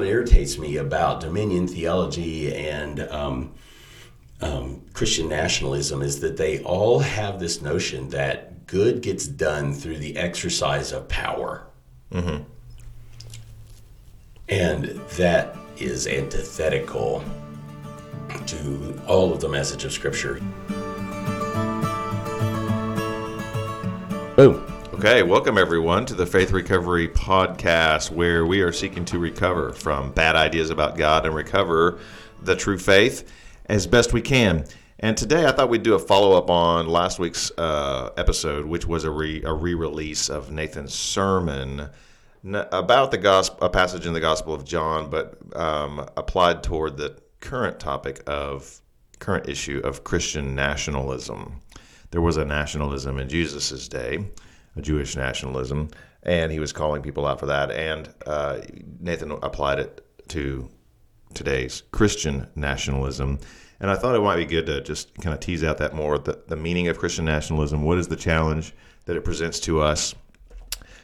what irritates me about dominion theology and um, um, Christian nationalism is that they all have this notion that good gets done through the exercise of power. Mm-hmm. And that is antithetical to all of the message of Scripture. Boom. Okay, welcome everyone to the Faith Recovery Podcast, where we are seeking to recover from bad ideas about God and recover the true faith as best we can. And today I thought we'd do a follow up on last week's uh, episode, which was a re release of Nathan's sermon about the gospel, a passage in the Gospel of John, but um, applied toward the current topic of current issue of Christian nationalism there was a nationalism in Jesus' day, Jewish nationalism, and he was calling people out for that. And uh, Nathan applied it to today's Christian nationalism. And I thought it might be good to just kind of tease out that more the, the meaning of Christian nationalism. What is the challenge that it presents to us?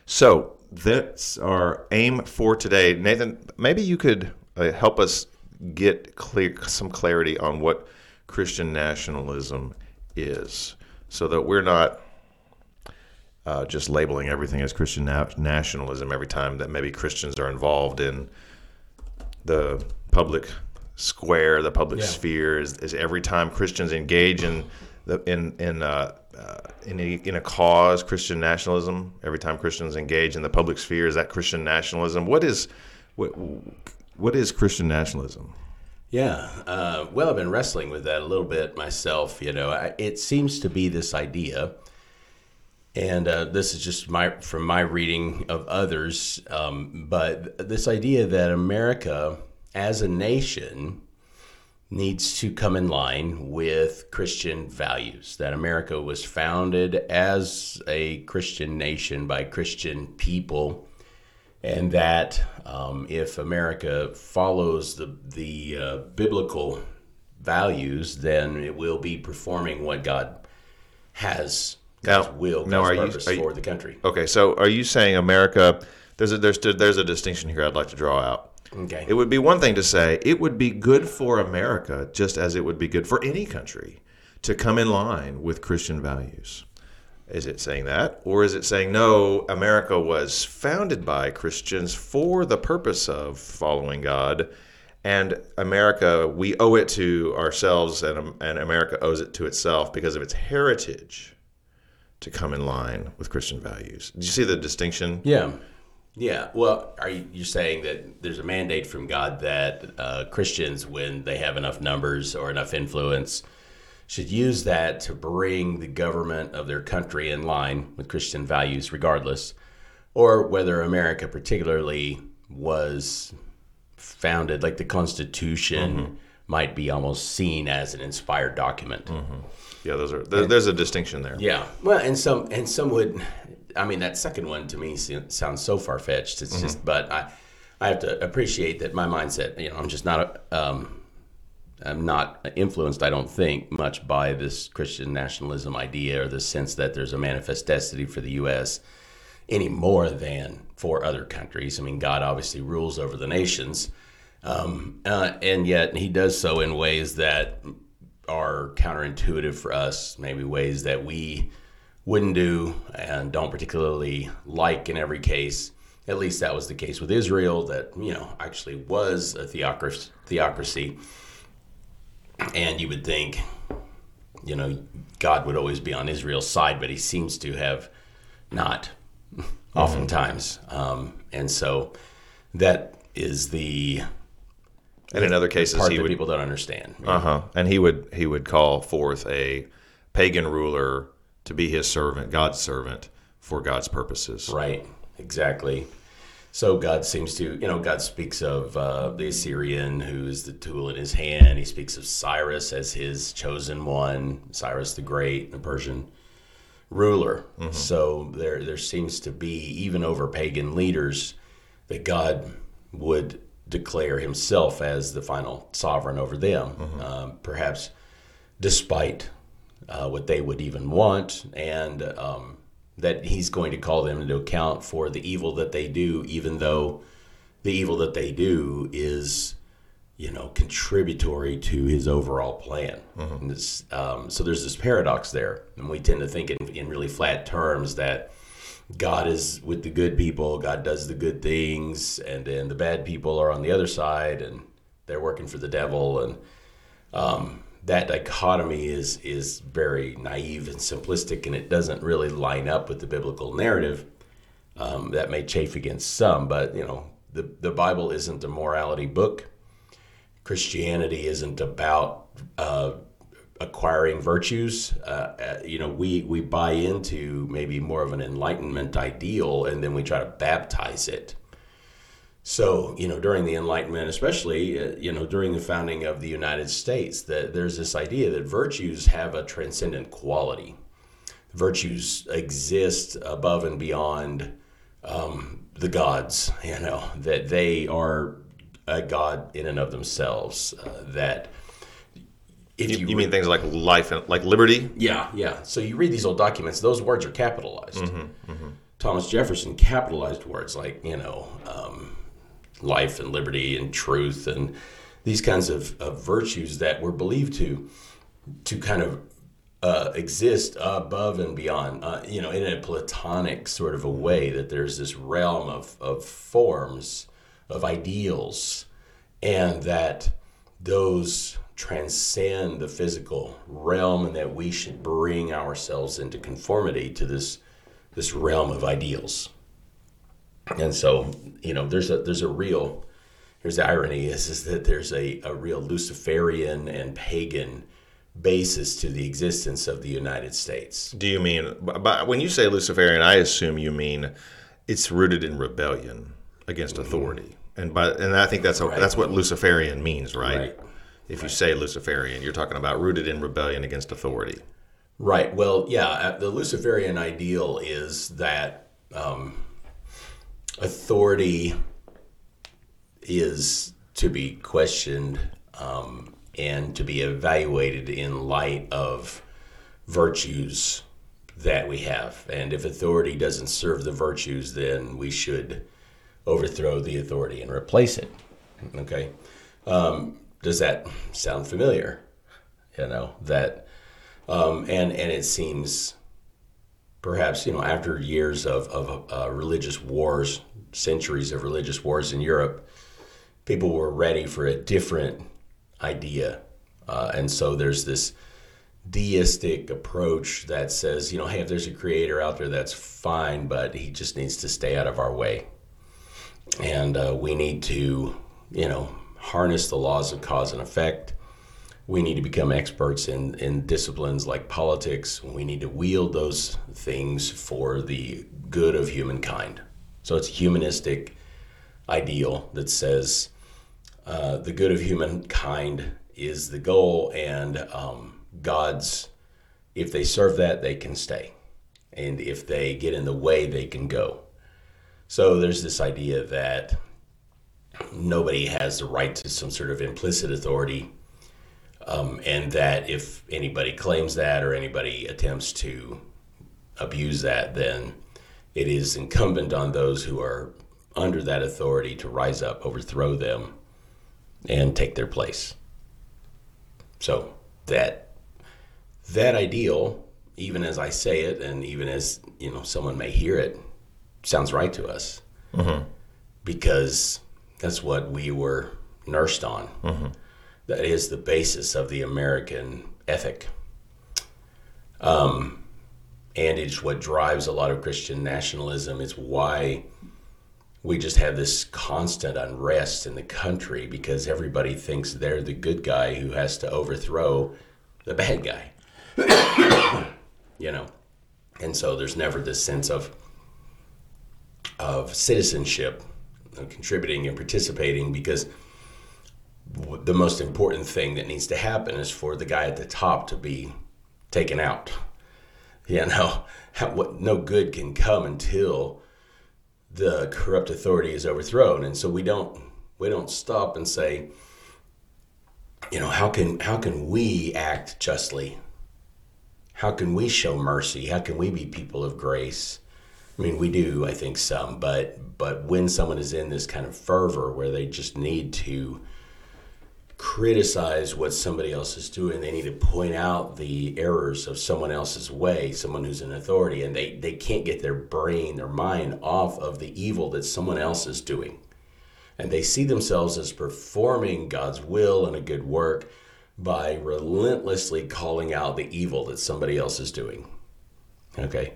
So that's our aim for today. Nathan, maybe you could uh, help us get clear some clarity on what Christian nationalism is so that we're not uh, just labeling everything as Christian na- nationalism every time that maybe Christians are involved in the public square, the public yeah. sphere. Is, is, every time Christians engage in the in in uh, uh, in, a, in a cause Christian nationalism? Every time Christians engage in the public sphere, is that Christian nationalism? What is what what is Christian nationalism? Yeah. Uh, well, I've been wrestling with that a little bit myself. You know, I, it seems to be this idea, and uh, this is just my from my reading of others, um, but this idea that America as a nation needs to come in line with Christian values. That America was founded as a Christian nation by Christian people and that um, if America follows the the uh, biblical values, then it will be performing what God has God's now, will, now are purpose you, are you, for the country. Okay, so are you saying America? There's a there's there's a distinction here I'd like to draw out. Okay. It would be one thing to say it would be good for America, just as it would be good for any country, to come in line with Christian values. Is it saying that? Or is it saying, no, America was founded by Christians for the purpose of following God? And America, we owe it to ourselves, and, and America owes it to itself because of its heritage to come in line with Christian values. Do you see the distinction? Yeah. Yeah. Well, are you you're saying that there's a mandate from God that uh, Christians, when they have enough numbers or enough influence, should use that to bring the government of their country in line with Christian values, regardless, or whether America particularly was founded, like the Constitution mm-hmm. Might be almost seen as an inspired document. Mm-hmm. Yeah, those are there, there's a distinction there. Yeah, well, and some and some would, I mean, that second one to me sounds so far fetched. It's mm-hmm. just, but I, I have to appreciate that my mindset. You know, I'm just not. Um, I'm not influenced, I don't think, much by this Christian nationalism idea or the sense that there's a manifest destiny for the U.S. any more than for other countries. I mean, God obviously rules over the nations, um, uh, and yet He does so in ways that are counterintuitive for us, maybe ways that we wouldn't do and don't particularly like in every case. At least that was the case with Israel, that, you know, actually was a theocracy. theocracy and you would think, you know, God would always be on Israel's side, but he seems to have not mm-hmm. oftentimes. Um, and so that is the and in other cases part he would, people don't understand. Uh huh. And he would he would call forth a pagan ruler to be his servant, God's servant, for God's purposes. Right. Exactly. So God seems to, you know, God speaks of uh, the Assyrian who is the tool in his hand. He speaks of Cyrus as his chosen one, Cyrus the Great, the Persian ruler. Mm-hmm. So there, there seems to be, even over pagan leaders, that God would declare himself as the final sovereign over them, mm-hmm. um, perhaps despite uh, what they would even want. And, um, that he's going to call them into account for the evil that they do, even though the evil that they do is you know contributory to his overall plan mm-hmm. this, um, so there's this paradox there and we tend to think in, in really flat terms that god is with the good people god does the good things and then the bad people are on the other side and they're working for the devil and um, that dichotomy is is very naive and simplistic and it doesn't really line up with the biblical narrative um, that may chafe against some but you know the, the bible isn't a morality book. Christianity isn't about uh, acquiring virtues. Uh, uh, you know, we we buy into maybe more of an enlightenment ideal, and then we try to baptize it. So, you know, during the Enlightenment, especially, uh, you know, during the founding of the United States, that there's this idea that virtues have a transcendent quality. Virtues exist above and beyond um, the gods. You know that they are a God in and of themselves. Uh, that if you, you, you mean things like life and like liberty? Yeah, yeah. So you read these old documents; those words are capitalized. Mm-hmm, mm-hmm. Thomas Jefferson capitalized words like you know um, life and liberty and truth and these kinds of, of virtues that were believed to to kind of uh, exist above and beyond, uh, you know, in a platonic sort of a way that there's this realm of, of forms of ideals, and that those transcend the physical realm, and that we should bring ourselves into conformity to this this realm of ideals. And so, you know, there's a there's a real here's the irony is, is that there's a, a real Luciferian and pagan basis to the existence of the United States. Do you mean, but when you say Luciferian, I assume you mean it's rooted in rebellion against mm-hmm. authority. And by and I think that's a, right. that's what Luciferian means, right? right. If right. you say Luciferian, you're talking about rooted in rebellion against authority. Right. Well, yeah. Uh, the Luciferian ideal is that um, authority is to be questioned um, and to be evaluated in light of virtues that we have. And if authority doesn't serve the virtues, then we should overthrow the authority and replace it. Okay, um, does that sound familiar? You know that, um, and and it seems perhaps you know after years of of uh, religious wars, centuries of religious wars in Europe, people were ready for a different idea, uh, and so there's this deistic approach that says, you know, hey, if there's a creator out there, that's fine, but he just needs to stay out of our way and uh, we need to, you know, harness the laws of cause and effect. We need to become experts in, in disciplines like politics. We need to wield those things for the good of humankind. So it's a humanistic ideal that says uh, the good of humankind is the goal, and um, God's, if they serve that, they can stay. And if they get in the way, they can go. So there's this idea that nobody has the right to some sort of implicit authority, um, and that if anybody claims that or anybody attempts to abuse that, then it is incumbent on those who are under that authority to rise up, overthrow them, and take their place. So that that ideal, even as I say it, and even as you know, someone may hear it, sounds right to us mm-hmm. because that's what we were nursed on. Mm-hmm. That is the basis of the American ethic. Um, and it's what drives a lot of Christian nationalism. It's why we just have this constant unrest in the country because everybody thinks they're the good guy who has to overthrow the bad guy. you know, and so there's never this sense of of citizenship, of contributing and participating, because the most important thing that needs to happen is for the guy at the top to be taken out. You know, what, no good can come until the corrupt authority is overthrown, and so we don't we don't stop and say, you know, how can how can we act justly? How can we show mercy? How can we be people of grace? I mean, we do, I think, some, but but when someone is in this kind of fervor where they just need to criticize what somebody else is doing, they need to point out the errors of someone else's way, someone who's in authority, and they, they can't get their brain, their mind off of the evil that someone else is doing. And they see themselves as performing God's will and a good work by relentlessly calling out the evil that somebody else is doing. Okay.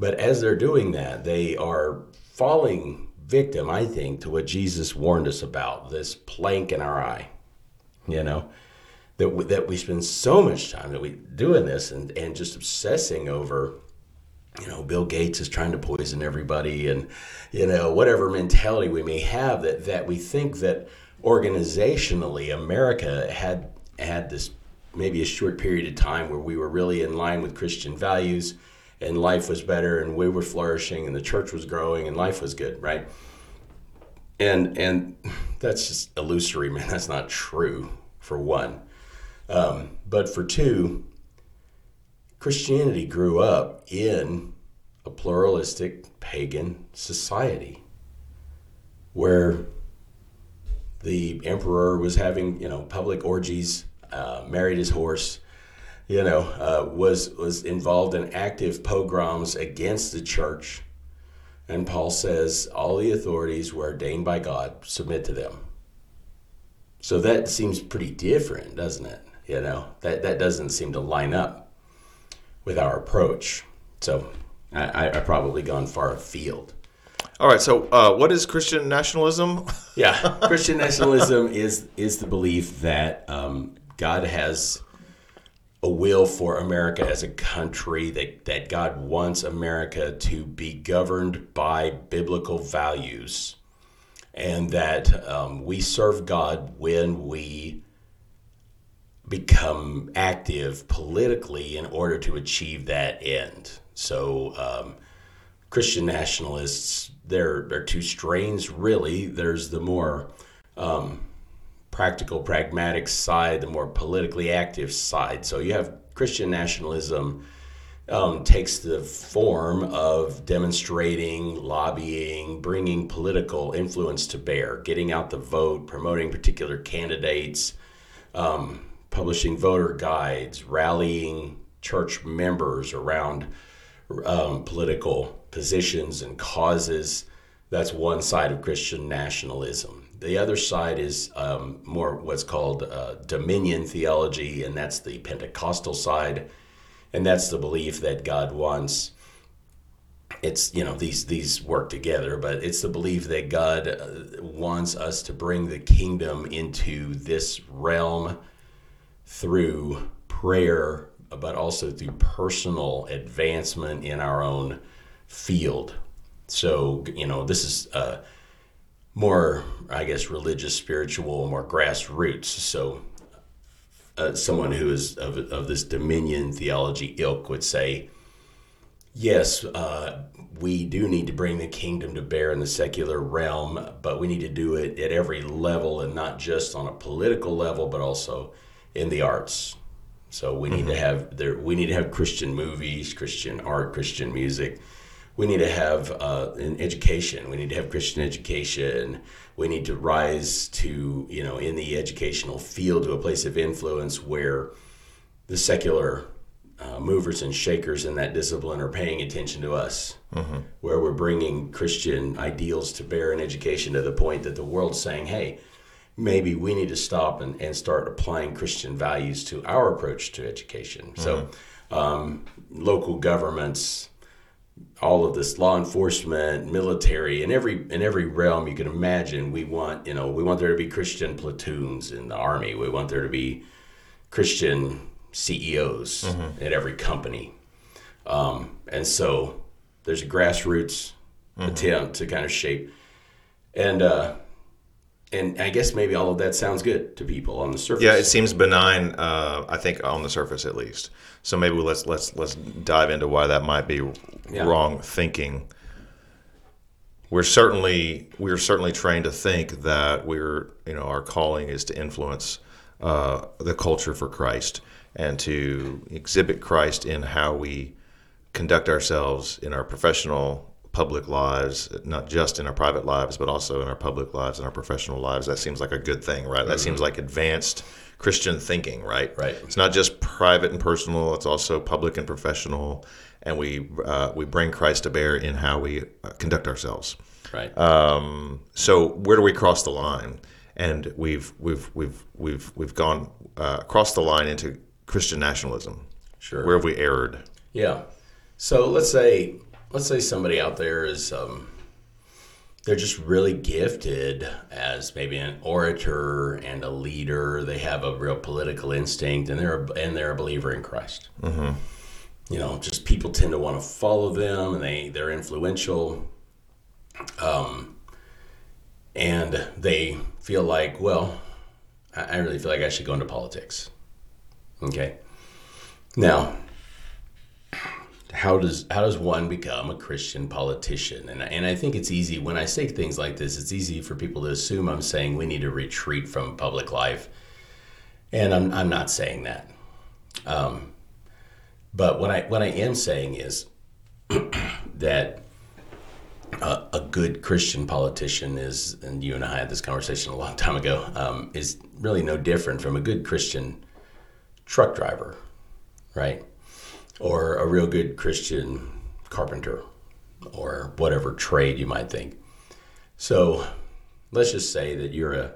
But as they're doing that, they are falling victim, I think, to what Jesus warned us about this plank in our eye. You know, that we, that we spend so much time that we doing this and, and just obsessing over you know, Bill Gates is trying to poison everybody, and you know, whatever mentality we may have, that that we think that organizationally America had had this maybe a short period of time where we were really in line with Christian values, and life was better, and we were flourishing, and the church was growing, and life was good, right? And and that's just illusory, man. That's not true. For one, um, but for two, Christianity grew up in a pluralistic pagan society where the emperor was having, you know, public orgies, uh, married his horse, you know, uh, was was involved in active pogroms against the church. And Paul says all the authorities were ordained by God, submit to them. So that seems pretty different, doesn't it? You know, that, that doesn't seem to line up with our approach. So I, I probably gone far afield. All right. So, uh, what is Christian nationalism? yeah, Christian nationalism is is the belief that um, God has a will for America as a country that that God wants America to be governed by biblical values, and that um, we serve God when we become active politically in order to achieve that end. So, um, Christian nationalists, there are two strains really. There's the more um, practical, pragmatic side, the more politically active side. So, you have Christian nationalism. Um, takes the form of demonstrating, lobbying, bringing political influence to bear, getting out the vote, promoting particular candidates, um, publishing voter guides, rallying church members around um, political positions and causes. That's one side of Christian nationalism. The other side is um, more what's called uh, dominion theology, and that's the Pentecostal side, and that's the belief that God wants. It's you know these these work together, but it's the belief that God uh, wants us to bring the kingdom into this realm through prayer, but also through personal advancement in our own field. So, you know, this is uh, more, I guess, religious, spiritual, more grassroots. So, uh, someone who is of, of this dominion theology ilk would say, yes, uh, we do need to bring the kingdom to bear in the secular realm, but we need to do it at every level and not just on a political level, but also in the arts. So we need mm-hmm. to have there. We need to have Christian movies, Christian art, Christian music. We need to have uh, an education. We need to have Christian education. We need to rise to you know in the educational field to a place of influence where the secular uh, movers and shakers in that discipline are paying attention to us, mm-hmm. where we're bringing Christian ideals to bear in education to the point that the world's saying, "Hey, maybe we need to stop and, and start applying Christian values to our approach to education. Mm-hmm. So, um, local governments, all of this law enforcement, military, in every in every realm you can imagine, we want you know we want there to be Christian platoons in the army. We want there to be Christian CEOs mm-hmm. at every company, um, and so there's a grassroots mm-hmm. attempt to kind of shape and. Uh, and I guess maybe all of that sounds good to people on the surface. Yeah, it seems benign. Uh, I think on the surface, at least. So maybe let's let's let's dive into why that might be yeah. wrong thinking. We're certainly we're certainly trained to think that we're you know our calling is to influence uh, the culture for Christ and to exhibit Christ in how we conduct ourselves in our professional public lives, not just in our private lives, but also in our public lives and our professional lives. That seems like a good thing, right? That seems like advanced Christian thinking, right? Right. It's not just private and personal; it's also public and professional, and we uh, we bring Christ to bear in how we uh, conduct ourselves. Right. Um, so where do we cross the line? And we've we've we've we've we've gone uh, across the line into Christian nationalism. Sure. Where have we erred? Yeah. So let's say let's say somebody out there is um, they're just really gifted as maybe an orator and a leader. They have a real political instinct, and they're a, and they're a believer in Christ. Mm-hmm. You know, just people tend to want to follow them, and they they're influential. Um, and they feel like, well, I I really feel like I should go into politics. Okay. Now, how does how does one become a Christian politician? And and I think it's easy when I say things like this. It's easy for people to assume I'm saying we need to retreat from public life, and I'm I'm not saying that. Um, but what I what I am saying is that a, a good Christian politician is, and you and I had this conversation a long time ago, um, is really no different from a good Christian truck driver, right? Or a real good Christian carpenter, or whatever trade you might think. So let's just say that you're a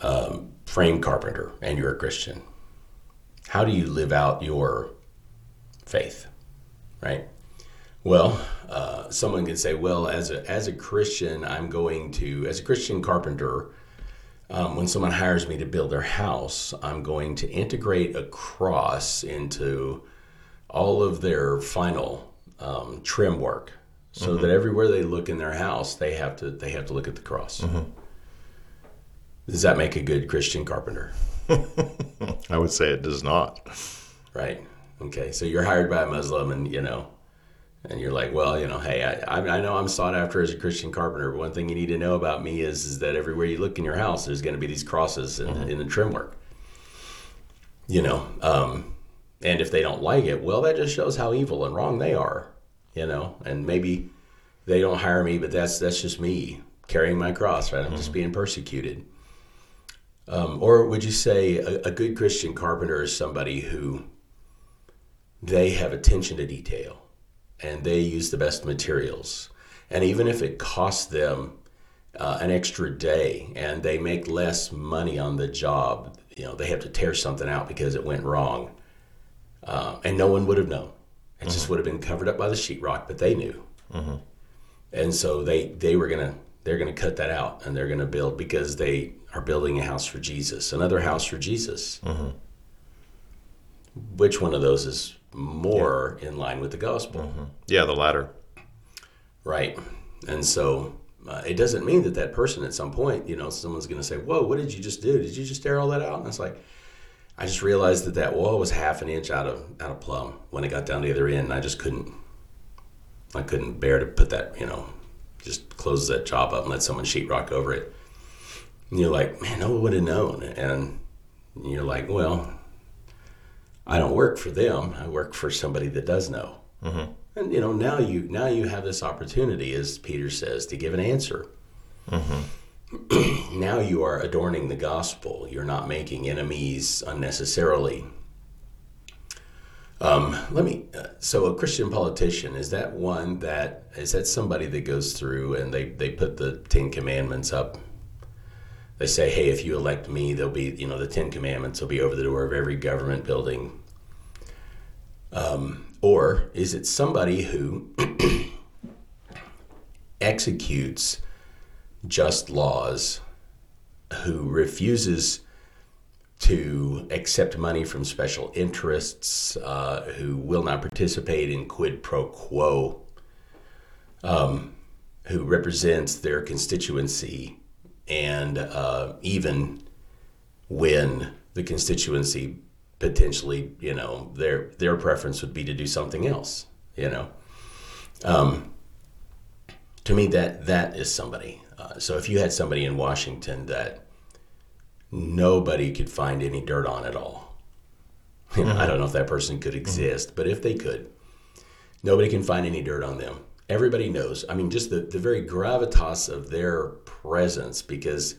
um, frame carpenter and you're a Christian. How do you live out your faith, right? Well, uh, someone can say, well, as a, as a Christian, I'm going to, as a Christian carpenter, um, when someone hires me to build their house, I'm going to integrate a cross into all of their final um, trim work, so that everywhere they look in their house, they have to they have to look at the cross. Does that make a good Christian carpenter? I would say it does not. Right. Okay. So you're hired by a Muslim, and you know, and you're like, well, you know, hey, I, I I know I'm sought after as a Christian carpenter, but one thing you need to know about me is is that everywhere you look in your house, there's going to be these crosses in, in the trim work. You know, um, and if they don't like it, well, that just shows how evil and wrong they are. You know, and maybe they don't hire me, but that's that's just me carrying my cross, right? I'm just being persecuted. Um, or would you say a, a good Christian carpenter is somebody who they have attention to detail and they use the best materials. And even if it costs them uh, an extra day and they make less money on the job, you know, they have to tear something out because it went wrong. Uh, and no one would have known. It just would have been covered up by the sheetrock, but they knew. And so they, they were going to, they're to cut that out and they're going to build because they are building a house for Jesus, another house for Jesus. Which one of those is more in line with the gospel? Yeah, the latter. Right. And so uh, it doesn't mean that that person at some point, you know, someone's going to say, Whoa, what did you just do? Did you just tear all that out? And it's like, I just realized that that wall was half an inch out of out of plumb when it got down the other end. And I just couldn't, I couldn't bear to put that, you know, just close that job up and let someone sheetrock over it. And you're like, man, no one would have known. And you're like, well, I don't work for them. I work for somebody that does know. Mm-hmm. And you know, now you now you have this opportunity, as Peter says, to give an answer. Mm-hmm. now you are adorning the gospel. You're not making enemies unnecessarily. Um, let me. Uh, so, a Christian politician is that one that is that somebody that goes through and they they put the Ten Commandments up. They say, "Hey, if you elect me, there'll be you know the Ten Commandments will be over the door of every government building." Um, or is it somebody who executes just laws, who refuses to accept money from special interests, uh, who will not participate in quid pro quo, um, who represents their constituency, and uh, even when the constituency potentially, you know, their their preference would be to do something else, you know. Um, to me, that that is somebody. Uh, so if you had somebody in Washington that nobody could find any dirt on at all, you know, I don't know if that person could exist, but if they could, nobody can find any dirt on them. everybody knows. I mean, just the, the very gravitas of their presence, because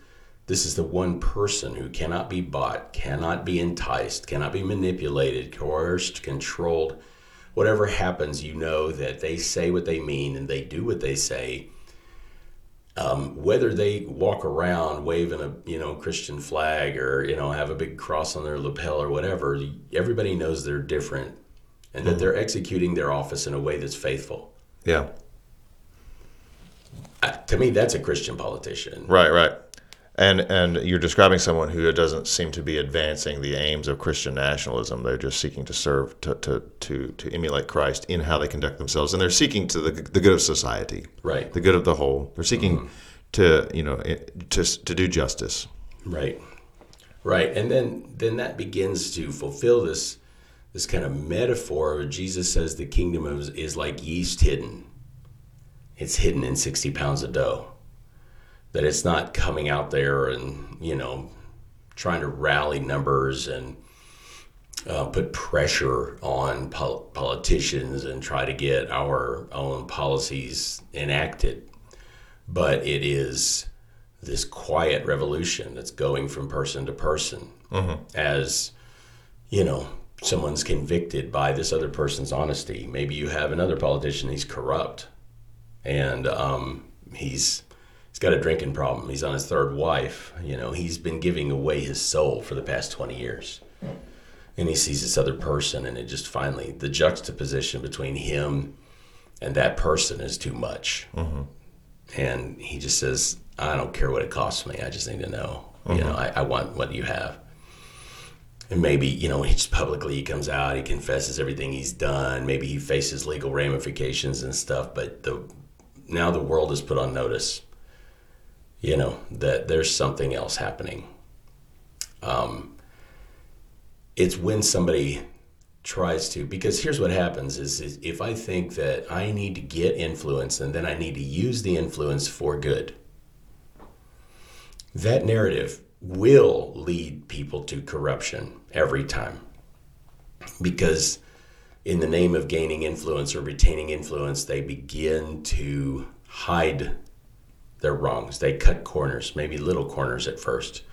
this is the one person who cannot be bought, cannot be enticed, cannot be manipulated, coerced, controlled. Whatever happens, you know that they say what they mean and they do what they say. Um, whether they walk around waving a you know Christian flag or you know have a big cross on their lapel or whatever, everybody knows they're different and that they're executing their office in a way that's faithful. Yeah. Uh, to me, that's a Christian politician. Right, right. And and you're describing someone who doesn't seem to be advancing the aims of Christian nationalism. They're just seeking to serve to to to, to emulate Christ in how they conduct themselves, and they're seeking to the, the good of society, Right. the good of the whole. They're seeking mm-hmm. to you know to to do justice. Right. Right. And then then that begins to fulfill this this kind of metaphor where Jesus says the kingdom is, is like yeast hidden. It's hidden in 60 pounds of dough. That it's not coming out there and, you know, trying to rally numbers and uh, put pressure on pol- politicians and try to get our own policies enacted. But it is this quiet revolution that's going from person to person as you know someone's convicted by this other person's honesty. Maybe you have another politician he's corrupt. And um, he's he's got a drinking problem he's on his third wife you know he's been giving away his soul for the past 20 years and he sees this other person and it just finally the juxtaposition between him and that person is too much mm-hmm. and he just says, "I don't care what it costs me. I just need to know. You know, mm-hmm. I, I want what you have." And maybe you know, he just publicly he comes out, he confesses everything he's done. Maybe he faces legal ramifications and stuff. But the now the world is put on notice. You know that there's something else happening. Um, it's when somebody tries to because here's what happens is, is if i think that i need to get influence and then i need to use the influence for good that narrative will lead people to corruption every time because in the name of gaining influence or retaining influence they begin to hide their wrongs they cut corners maybe little corners at first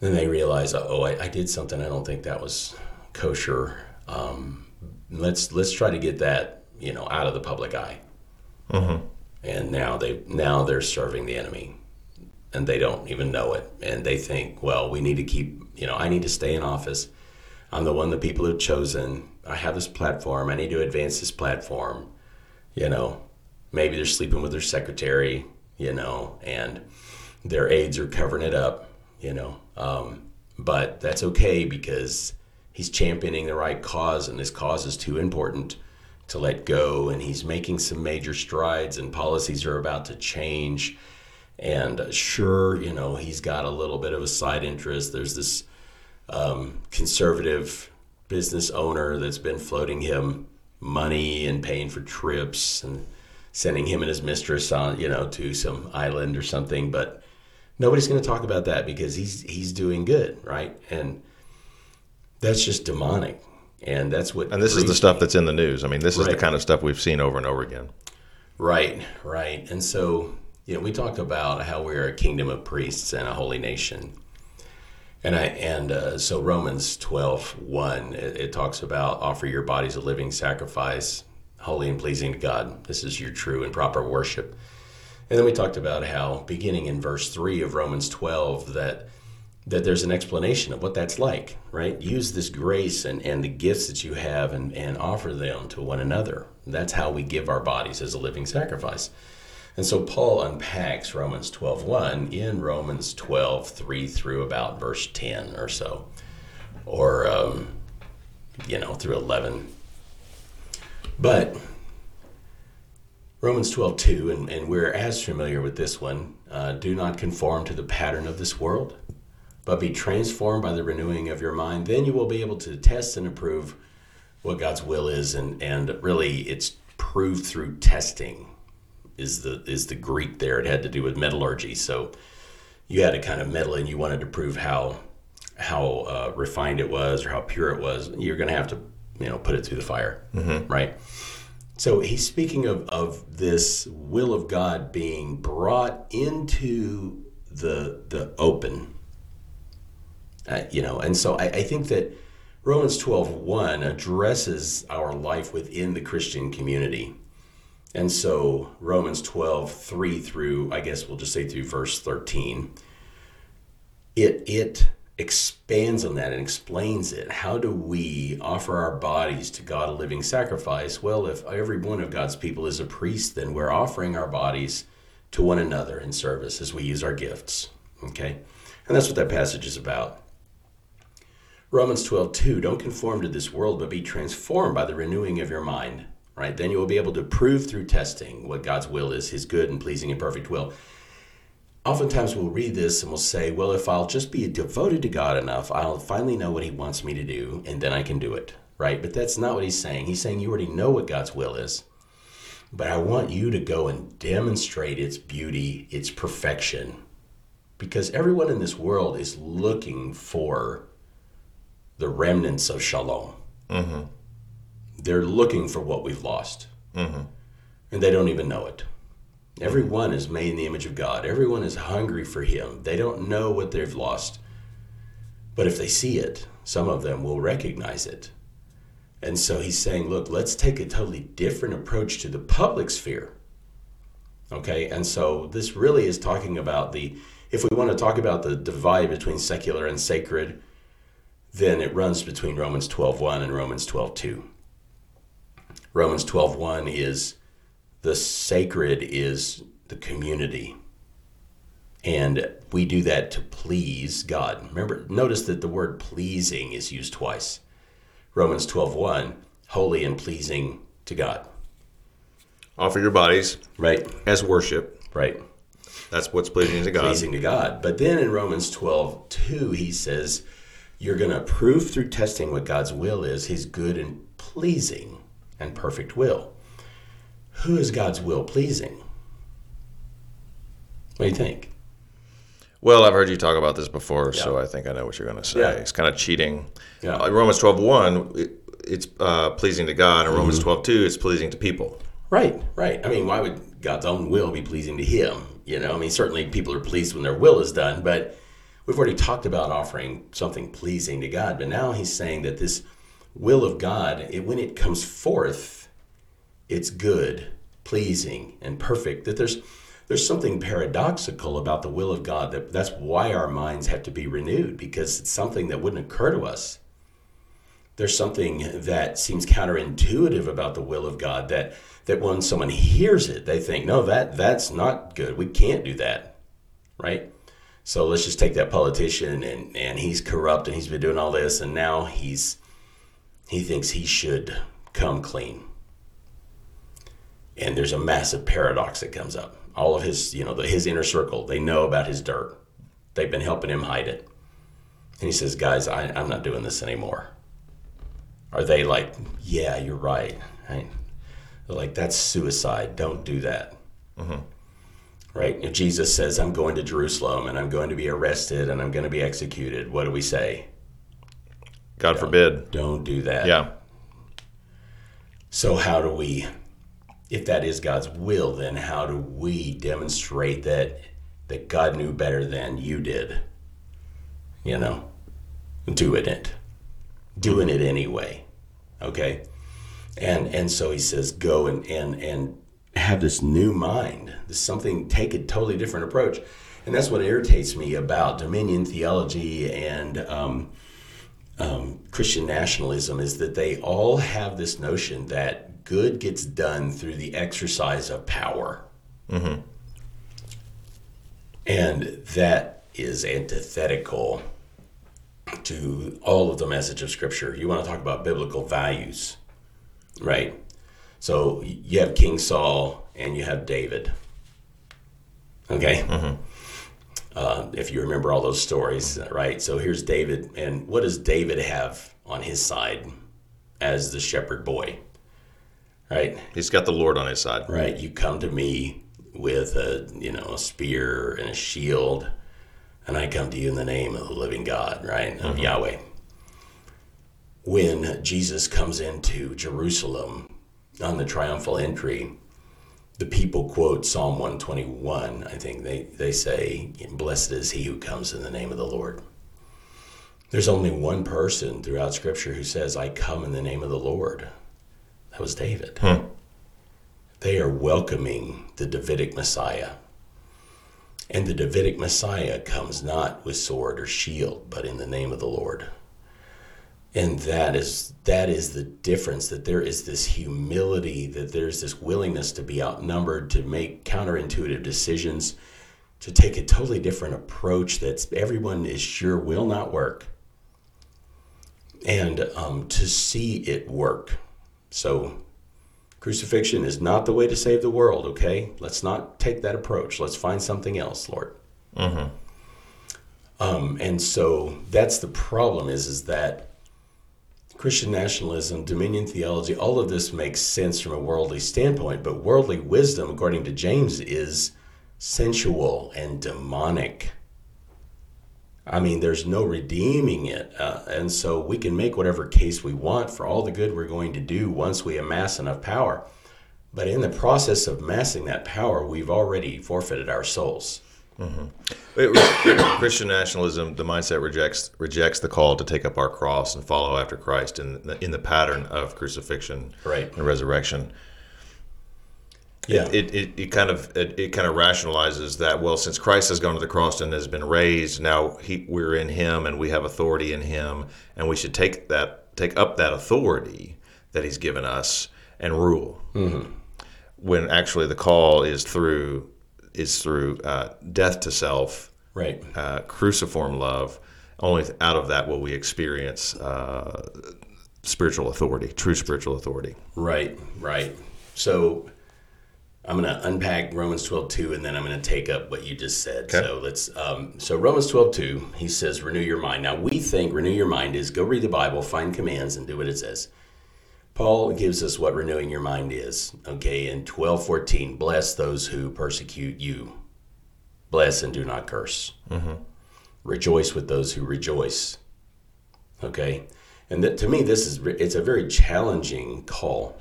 then they realize oh i, I did something i don't think that was kosher. Um, let's let's try to get that you know out of the public eye. And now they now they're serving the enemy, and they don't even know it. And they think, well, we need to keep you know I need to stay in office. I'm the one the people have chosen. I have this platform. I need to advance this platform. You know, maybe they're sleeping with their secretary. You know, and their aides are covering it up. You know, um, but that's okay because he's championing the right cause, and this cause is too important to let go. And he's making some major strides, and policies are about to change. And uh, sure, you know, he's got a little bit of a side interest. There's this um, conservative business owner that's been floating him money and paying for trips and sending him and his mistress on, you know, to some island or something. But nobody's going to talk about that because he's he's doing good, right? And that's just demonic, and that's what. And this is the stuff me. that's in the news. I mean, this is the kind of stuff we've seen over and over again. Right, right. And so, you know, we talked about how we're a kingdom of priests and a holy nation. And I and uh, so Romans 12, 1, it, it talks about offer your bodies a living sacrifice, holy and pleasing to God. This is your true and proper worship. And then we talked about how beginning in verse 3 of Romans 12 that that there's an explanation of what that's like, right? Use this grace and, and the gifts that you have and, and offer them to one another. That's how we give our bodies as a living sacrifice. And so Paul unpacks Romans 12.1 in Romans 12, 3 through about verse 10 or so, or, um, you know, through 11. But Romans 12, 2, and, and we're as familiar with this one uh, do not conform to the pattern of this world, but be transformed by the renewing of your mind. Then you will be able to test and approve what God's will is, and, and really it's proved through testing is the is the Greek there. It had to do with metallurgy. So you had to kind of meddle and you wanted to prove how how uh, refined it was or how pure it was. You're going to have to you know put it through the fire, right? So he's speaking of, of this will of God being brought into the the open. Uh, you know, and so I, I think that Romans 12 1 addresses our life within the Christian community. And so Romans 12 3 through, I guess we'll just say through verse 13, it it expands on that and explains it. How do we offer our bodies to God a living sacrifice? Well, if every one of God's people is a priest, then we're offering our bodies to one another in service as we use our gifts. Okay? And that's what that passage is about. Romans 12, 2, don't conform to this world, but be transformed by the renewing of your mind. Right? Then you will be able to prove through testing what God's will is, his good and pleasing and perfect will oftentimes we'll read this and we'll say, well, if I'll just be devoted to God enough, I'll finally know what He wants me to do and then I can do it, right? But that's not what He's saying. He's saying you already know what God's will is. But I want you to go and demonstrate its beauty, its perfection. Because everyone in this world is looking for the remnants of shalom. Mm-hmm. They're looking for what we've lost. Mm-hmm. And they don't even know it. Everyone is made in the image of God. Everyone is hungry for Him. They don't know what they've lost. But if they see it, some of them will recognize it. And so he's saying, look, let's take a totally different approach to the public sphere. Okay, and so this really is talking about the, if we want to talk about the divide between secular and sacred, then it runs between Romans 12.1 and Romans 12.2. Romans 12.1 is the sacred is the community. And we do that to please God. Remember, notice that the word pleasing is used twice. Romans 12:1, holy and pleasing to God. Offer your bodies right as worship. Right. That's what's pleasing to God. Pleasing to God. But then in Romans 12:2 he says you're going to prove through testing what God's will is, his good and pleasing and perfect will who is God's will pleasing? What do you think? Well, I've heard you talk about this before, yeah. so I think I know what you're going to say. Yeah. It's kind of cheating. Yeah. Uh, Romans 12 1, it, it's uh, pleasing to God, and mm-hmm. Romans 12 2, it's pleasing to people. Right, right. I mean, why would God's own will be pleasing to Him? You know, I mean, certainly people are pleased when their will is done, but we've already talked about offering something pleasing to God. But now He's saying that this will of God, it, when it comes forth, it's good, pleasing, and perfect. That there's there's something paradoxical about the will of God. That that's why our minds have to be renewed because it's something that wouldn't occur to us. There's something that seems counterintuitive about the will of God that that when someone hears it, they think, no, that that's not good. We can't do that, right? So let's just take that politician and and he's corrupt and he's been doing all this and now he's he thinks he should come clean and there's a massive paradox that comes up. All of his, you know, the, his inner circle, they know about his dirt. They've been helping him hide it. And he says, guys, I, I'm not doing this anymore. Are they like, yeah, you're right. right? They're like, that's suicide. Don't do that. Mm-hmm. Right? If Jesus says, I'm going to Jerusalem and I'm going to be arrested and I'm going to be executed, what do we say? God don't, forbid. Don't do that. Yeah. So, how do we if that is God's will, then how do we demonstrate that that God knew better than you did? You know, doing it, doing it anyway. Okay, and and so he says, go and and and have this new mind. This something. Take a totally different approach, and that's what irritates me about Dominion theology and. Um, um, Christian nationalism is that they all have this notion that good gets done through the exercise of power. Mm-hmm. And that is antithetical to all of the message of Scripture. You want to talk about biblical values, right? So you have King Saul and you have David. Okay? Mm-hmm. Uh, if you remember all those stories, right? So here's David, and what does David have on his side as the shepherd boy? Right? He's got the Lord on his side. Right. You come to me with a you know a spear and a shield, and I come to you in the name of the living God, right? Of mm-hmm. Yahweh. When Jesus comes into Jerusalem on the triumphal entry, the people quote Psalm 121. I think they, they say, Blessed is he who comes in the name of the Lord. There's only one person throughout Scripture who says, I come in the name of the Lord. That was David. Hmm. They are welcoming the Davidic Messiah. And the Davidic Messiah comes not with sword or shield, but in the name of the Lord. And that is that is the difference that there is this humility, that there's this willingness to be outnumbered, to make counterintuitive decisions, to take a totally different approach that everyone is sure will not work, and um, to see it work. So Crucifixion is not the way to save the world, okay? Let's not take that approach. Let's find something else, Lord. Mm-hmm. Um, and so that's the problem is, is that Christian nationalism, dominion theology, all of this makes sense from a worldly standpoint, but worldly wisdom, according to James, is sensual and demonic. I mean, there's no redeeming it. Uh, and so we can make whatever case we want for all the good we're going to do once we amass enough power. But in the process of amassing that power, we've already forfeited our souls. Mm-hmm. It, Christian nationalism, the mindset rejects rejects the call to take up our cross and follow after Christ in the, in the pattern of crucifixion right. and resurrection yeah. it, it, it kind of it, it, kind of rationalizes that well since Christ has gone to the cross and has been raised now he, we're in him and we have authority in him and we should take that take up that authority that he's given us and rule. Mm-hmm. when actually the call is through is through uh, death to self right. uh, cruciform love. Only out of that will we experience uh, spiritual authority true spiritual authority. Right right. So I'm going to unpack Romans 12, 2, and then I'm going to take up what you just said. Okay. So let's, um, so Romans 12, 2, he says, renew your mind. Now we think renew your mind is go read the Bible, find commands, and do what it says. Paul gives us what renewing your mind is. Okay, in 12, 14, bless those who persecute you. Bless and do not curse. Mm-hmm. Rejoice with those who rejoice. Okay, and that, to me, this is it's a very challenging call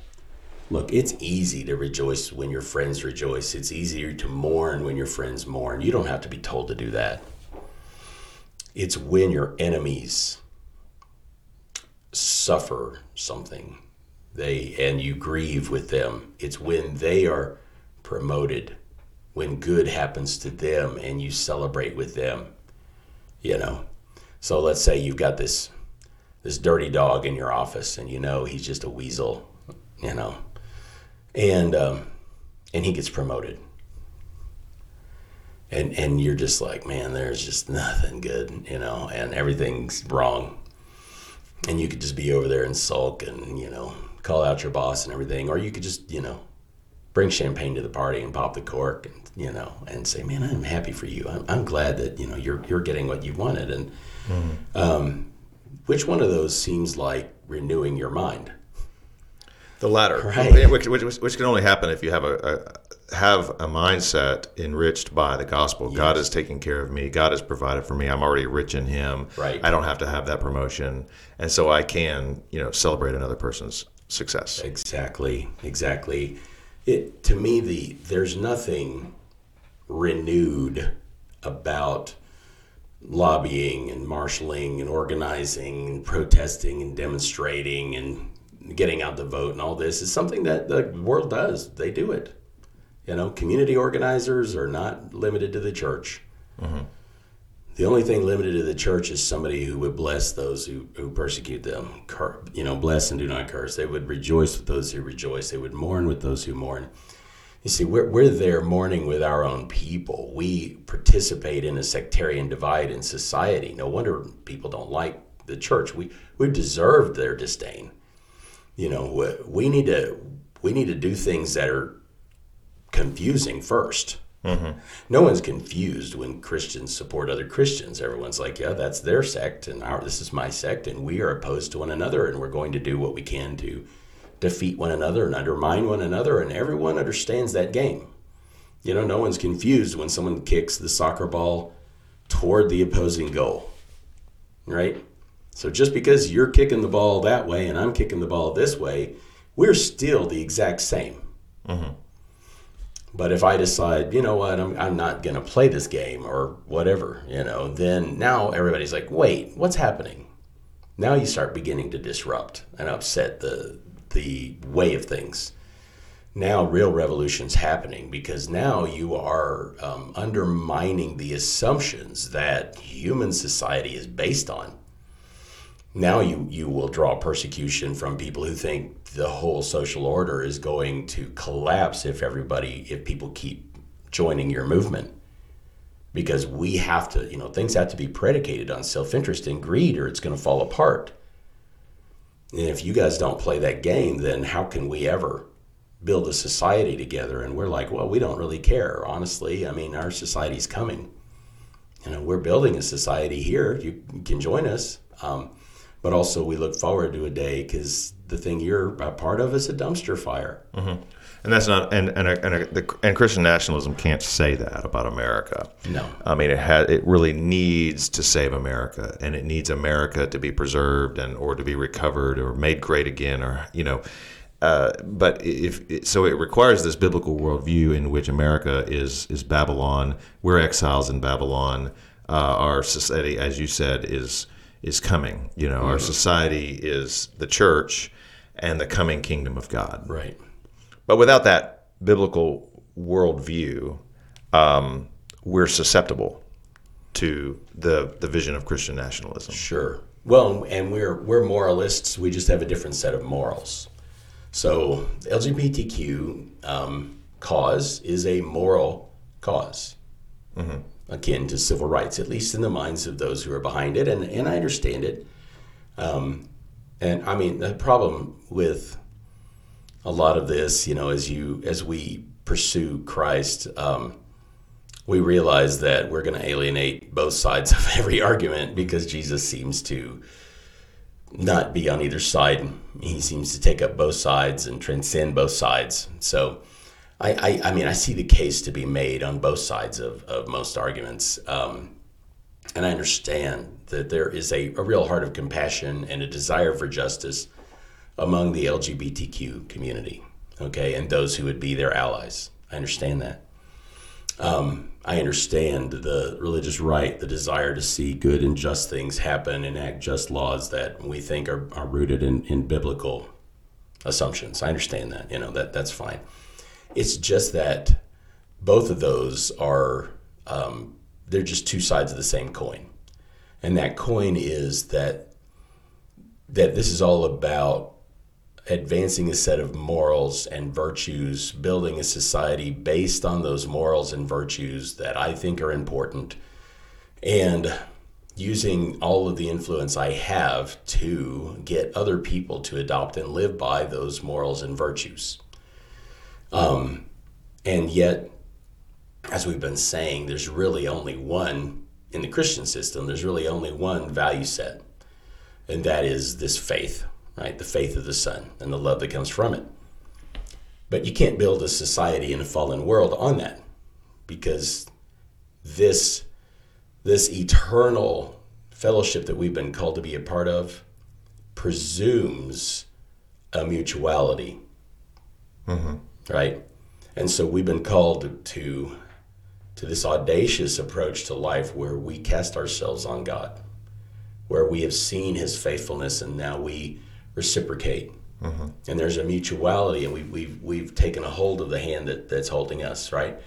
Look, it's easy to rejoice when your friends rejoice. It's easier to mourn when your friends mourn. You don't have to be told to do that. It's when your enemies suffer something they and you grieve with them. It's when they are promoted, when good happens to them and you celebrate with them. You know. So let's say you've got this this dirty dog in your office and you know he's just a weasel, you know and um, and he gets promoted. And and you're just like, man, there's just nothing good, you know, and everything's wrong. And you could just be over there and sulk and you know call out your boss and everything, or you could just you know bring champagne to the party and pop the cork and you know and say, man, I'm happy for you. I'm, I'm glad that you know you're you're getting what you wanted. And mm-hmm. um, which one of those seems like renewing your mind? The latter, right. which, which, which, can only happen if you have a, a have a mindset enriched by the gospel. Yes. God is taking care of me. God has provided for me. I'm already rich in Him. Right. I don't have to have that promotion, and so I can, you know, celebrate another person's success. Exactly. Exactly. It to me the there's nothing renewed about lobbying and marshaling and organizing and protesting and demonstrating and getting out the vote and all this is something that the world does. They do it. You know, community organizers are not limited to the church. Mm-hmm. The only thing limited to the church is somebody who would bless those who, who persecute them. Cur- you know, bless and do not curse. They would rejoice with those who rejoice. They would mourn with those who mourn. You see, we're, we're there mourning with our own people. We participate in a sectarian divide in society. No wonder people don't like the church. We, we deserved their disdain you know, we need to we need to do things that are confusing 1st mm-hmm. No one's confused when Christians support other Christians. Everyone's like, yeah, that's their sect, and our this is my sect, and we are opposed to one another, and we're going to do what we can to defeat one another and undermine one another, and everyone understands that game. You know, no one's confused when someone kicks the soccer ball toward the opposing goal, right? So just because you're kicking the ball that way and I'm kicking the ball this way, we're still the exact same. But if I decide, you know what, I'm, I'm not going to play this game or whatever, you know, then now everybody's like, wait, what's happening? Now you start beginning to disrupt and upset the the way of things. Now real revolution's happening because now you are um, undermining the assumptions that human society is based on. Now you you will draw persecution from people who think the whole social order is going to collapse if everybody if people keep joining your movement because we have to, you know, things have to be predicated on self interest and greed or it's going to fall apart. And if you guys don't play that game, then how can we ever build a society together? And we're like, well, we don't really care, honestly. I mean, our society's coming. You know, we're building a society here. You can join us. Um, but also, we look forward to a day because the thing you're a part of is a dumpster fire. And that's not and and and, the, and Christian nationalism can't say that about America. No. I mean it has it really needs to save America, and it needs America to be preserved and or to be recovered or made great again, or you know. Uh, but if so, it requires this biblical worldview in which America is is Babylon. We're exiles in Babylon. Uh, our society, as you said, is is coming. You know, our society is the church and the coming kingdom of God. Right. But without that biblical worldview, um, we're susceptible to the the vision of Christian nationalism. Sure. Well, and we're we're moralists. We just have a different set of morals. So the LGBTQ um, cause is a moral cause, akin to civil rights, at least in the minds of those who are behind it. And and I understand it. Um, and I mean the problem with a lot of this, you know, as you as we pursue Christ, um, we realize that we're going to alienate both sides of every argument because Jesus seems to not be on either side. He seems to take up both sides and transcend both sides. So, I, I, I mean, I see the case to be made on both sides of, of most arguments. Um, and I understand that there is a, a real heart of compassion and a desire for justice among the LGBTQ community, okay, and those who would be their allies. I understand that. Um, I understand the religious right, the desire to see good and just things happen, and enact just laws that we think are, are rooted in, in biblical assumptions. I understand that. You know that that's fine. It's just that both of those are um, they're just two sides of the same coin, and that coin is that that this is all about advancing a set of morals and virtues, building a society based on those morals and virtues that I think are important, and using all of the influence I have to get other people to adopt and live by those morals and virtues. Um, and yet, as we've been saying, there's really only one in the Christian system, there's really only one value set, and that is this faith right? The faith of the Son and the love that comes from it. But you can't build a society in a fallen world on that because this this eternal fellowship that we've been called to be a part of presumes a mutuality. Right? And so we've been called to to this audacious approach to life where we cast ourselves on God, where we have seen his faithfulness and now we reciprocate. Mm-hmm. And there's a mutuality, and we, we've we've taken a hold of the hand that, that's holding us, right?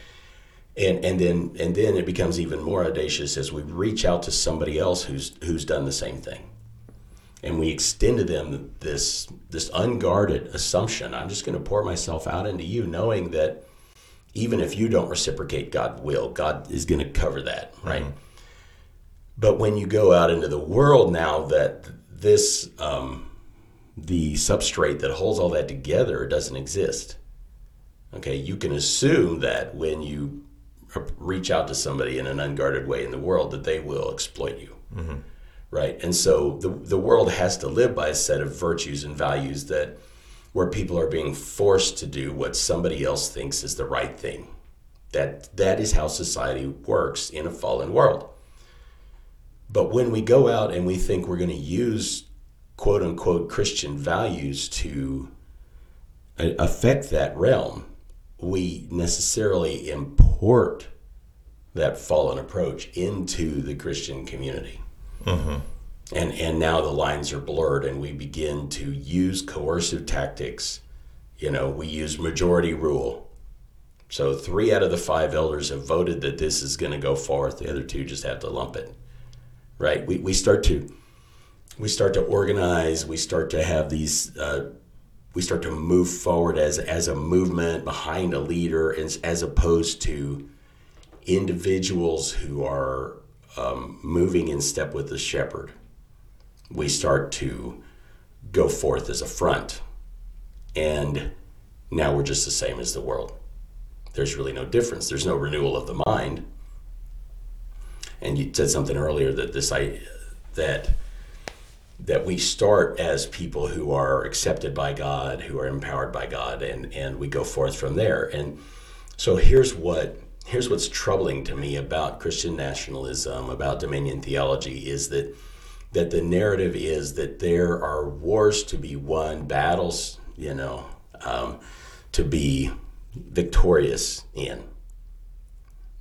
And and then and then it becomes even more audacious as we reach out to somebody else who's who's done the same thing, and we extend to them this this unguarded assumption. I'm just going to pour myself out into you, knowing that even if you don't reciprocate, God will. God is going to cover that, right? But when you go out into the world now, that this um, the substrate that holds all that together doesn't exist. Okay, you can assume that when you reach out to somebody in an unguarded way in the world, that they will exploit you, right? And so the the world has to live by a set of virtues and values that where people are being forced to do what somebody else thinks is the right thing. That that is how society works in a fallen world. But when we go out and we think we're going to use quote unquote Christian values to uh, affect that realm, we necessarily import that fallen approach into the Christian community. Mm-hmm. And, and now the lines are blurred, and we begin to use coercive tactics. You know, we use majority rule. So three out of the five elders have voted that this is going to go forth. The other two just have to lump it. Right? We, we start to we start to organize. We start to have these uh, we start to move forward as as a movement behind a leader, as, as opposed to individuals who are um, moving in step with the shepherd. We start to go forth as a front, and now we're just the same as the world. There's really no difference. There's no renewal of the mind. And you said something earlier that this I that that we start as people who are accepted by God, who are empowered by God, and and we go forth from there. And so here's what here's what's troubling to me about Christian nationalism, about dominion theology, is that that the narrative is that there are wars to be won, battles, you know, um, to be victorious in.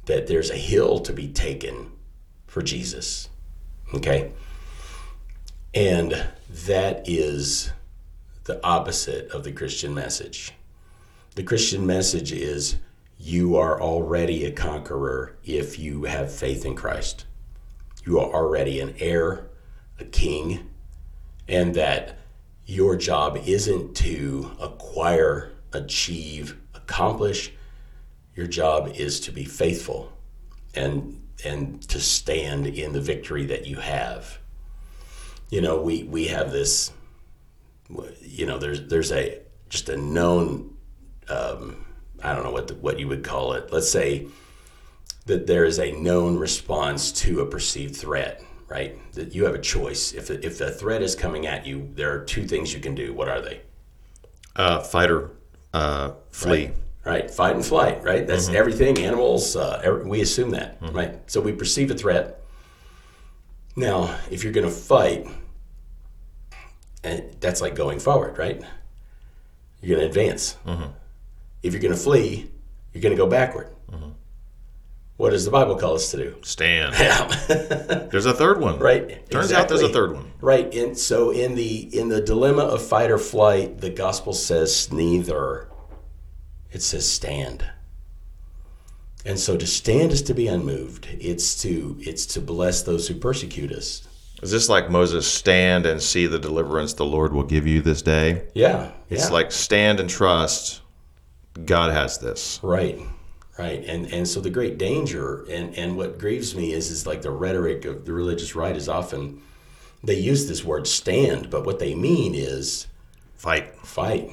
That there's a hill to be taken for Jesus. Okay and that is the opposite of the Christian message. The Christian message is you are already a conqueror if you have faith in Christ. You are already an heir, a king, and that your job isn't to acquire, achieve, accomplish. Your job is to be faithful and and to stand in the victory that you have you know, we we have this. You know, there's there's a just a known. Um, I don't know what the, what you would call it. Let's say that there is a known response to a perceived threat, right? That you have a choice. If if the threat is coming at you, there are two things you can do. What are they? Uh, fight or uh, flee. Right. right. fight and flight. Right, that's mm-hmm. everything. Animals. Uh, every, we assume that, mm-hmm. right? So we perceive a threat. Now, if you're going to fight, and that's like going forward, right? You're going to advance. Mm-hmm. If you're going to flee, you're going to go backward. Mm-hmm. What does the Bible call us to do? Stand. Yeah. there's a third one. Right. Turns exactly. out there's a third one. Right. And so in the in the dilemma of fight or flight, the gospel says neither. It says stand. And so to stand is to be unmoved. It's to it's to bless those who persecute us. Is this like Moses stand and see the deliverance the Lord will give you this day? Yeah. It's yeah. like stand and trust God has this. Right. Right. And and so the great danger and, and what grieves me is is like the rhetoric of the religious right is often they use this word stand, but what they mean is fight. Fight.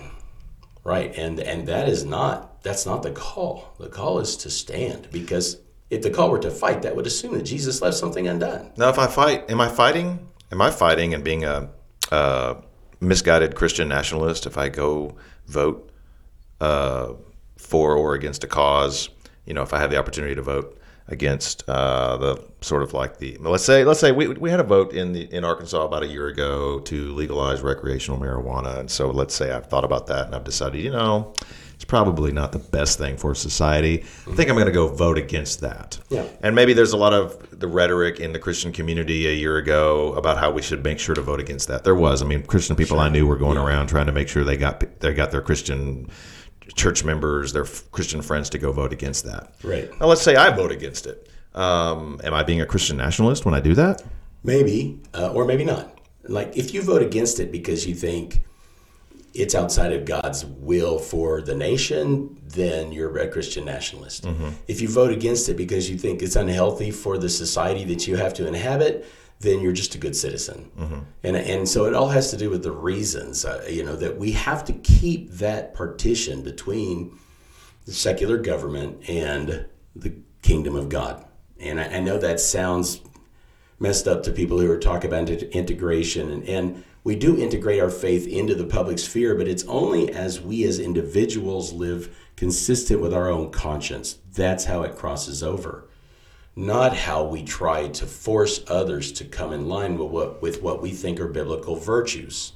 Right. And and that is not that's not the call. The call is to stand because if the call were to fight, that would assume that Jesus left something undone. Now, if I fight, am I fighting? Am I fighting and being a, a misguided Christian nationalist if I go vote uh, for or against a cause? You know, if I have the opportunity to vote against uh, the sort of like the let's say let's say we, we had a vote in the in Arkansas about a year ago to legalize recreational marijuana, and so let's say I've thought about that and I've decided, you know it's probably not the best thing for society. I think I'm going to go vote against that. Yeah. And maybe there's a lot of the rhetoric in the Christian community a year ago about how we should make sure to vote against that. There was. I mean, Christian people sure. I knew were going yeah. around trying to make sure they got they got their Christian church members, their Christian friends to go vote against that. Right. Now, let's say I vote against it. Um, am I being a Christian nationalist when I do that? Maybe, uh, or maybe not. Like if you vote against it because you think it's outside of God's will for the nation, then you're a red Christian nationalist. Mm-hmm. If you vote against it because you think it's unhealthy for the society that you have to inhabit, then you're just a good citizen. Mm-hmm. And and so it all has to do with the reasons, uh, you know, that we have to keep that partition between the secular government and the kingdom of God. And I, I know that sounds messed up to people who are talking about integration and, and we do integrate our faith into the public sphere, but it's only as we as individuals live consistent with our own conscience. That's how it crosses over. Not how we try to force others to come in line with what, with what we think are biblical virtues.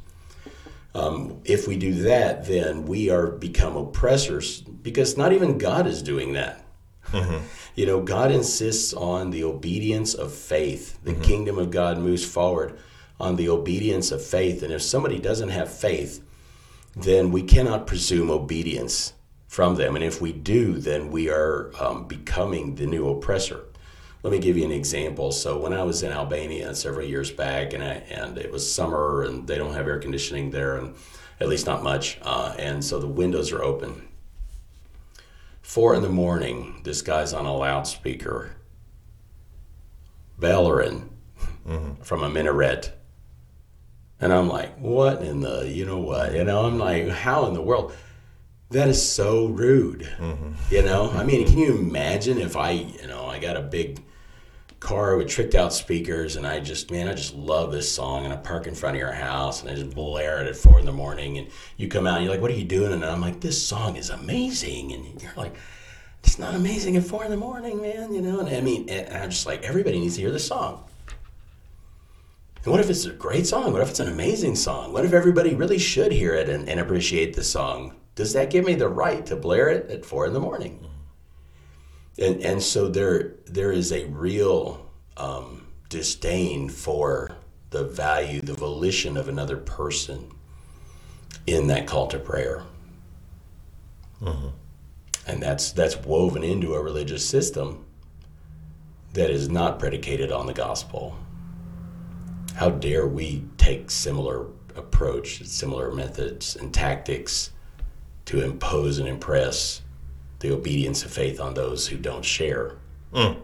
Um, if we do that, then we are become oppressors because not even God is doing that. You know, God insists on the obedience of faith. The kingdom of God moves forward on the obedience of faith. And if somebody doesn't have faith, then we cannot presume obedience from them. And if we do, then we are um, becoming the new oppressor. Let me give you an example. So when I was in Albania several years back, and I, and it was summer, and they don't have air conditioning there, and at least not much, uh, and so the windows are open. Four in the morning, this guy's on a loudspeaker, bellering from a minaret. And I'm like, what in the, you know what? You know, I'm like, how in the world? That is so rude. You know, I mean, can you imagine if I, you know, I got a big car with tricked out speakers and I just, man, I just love this song and I park in front of your house and I just blare it at four in the morning and you come out and you're like, what are you doing? And I'm like, this song is amazing. And you're like, it's not amazing at four in the morning, man, you know? And I mean, and I'm just like, everybody needs to hear this song. And what if it's a great song? What if it's an amazing song? What if everybody really should hear it and, and appreciate the song? Does that give me the right to blare it at four in the morning? And and so there there is a real um, disdain for the value, the volition of another person in that call to prayer. And that's that's woven into a religious system that is not predicated on the gospel how dare we take similar approach, similar methods and tactics to impose and impress the obedience of faith on those who don't share? Hmm.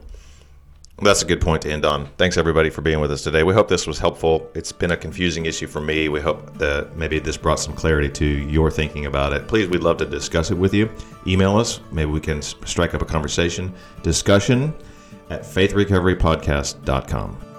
That's a good point to end on. Thanks everybody for being with us today. We hope this was helpful. It's been a confusing issue for me. We hope that maybe this brought some clarity to your thinking about it. Please, we'd love to discuss it with you. Email us. Maybe we can strike up a conversation. Discussion at faithrecoverypodcast.com.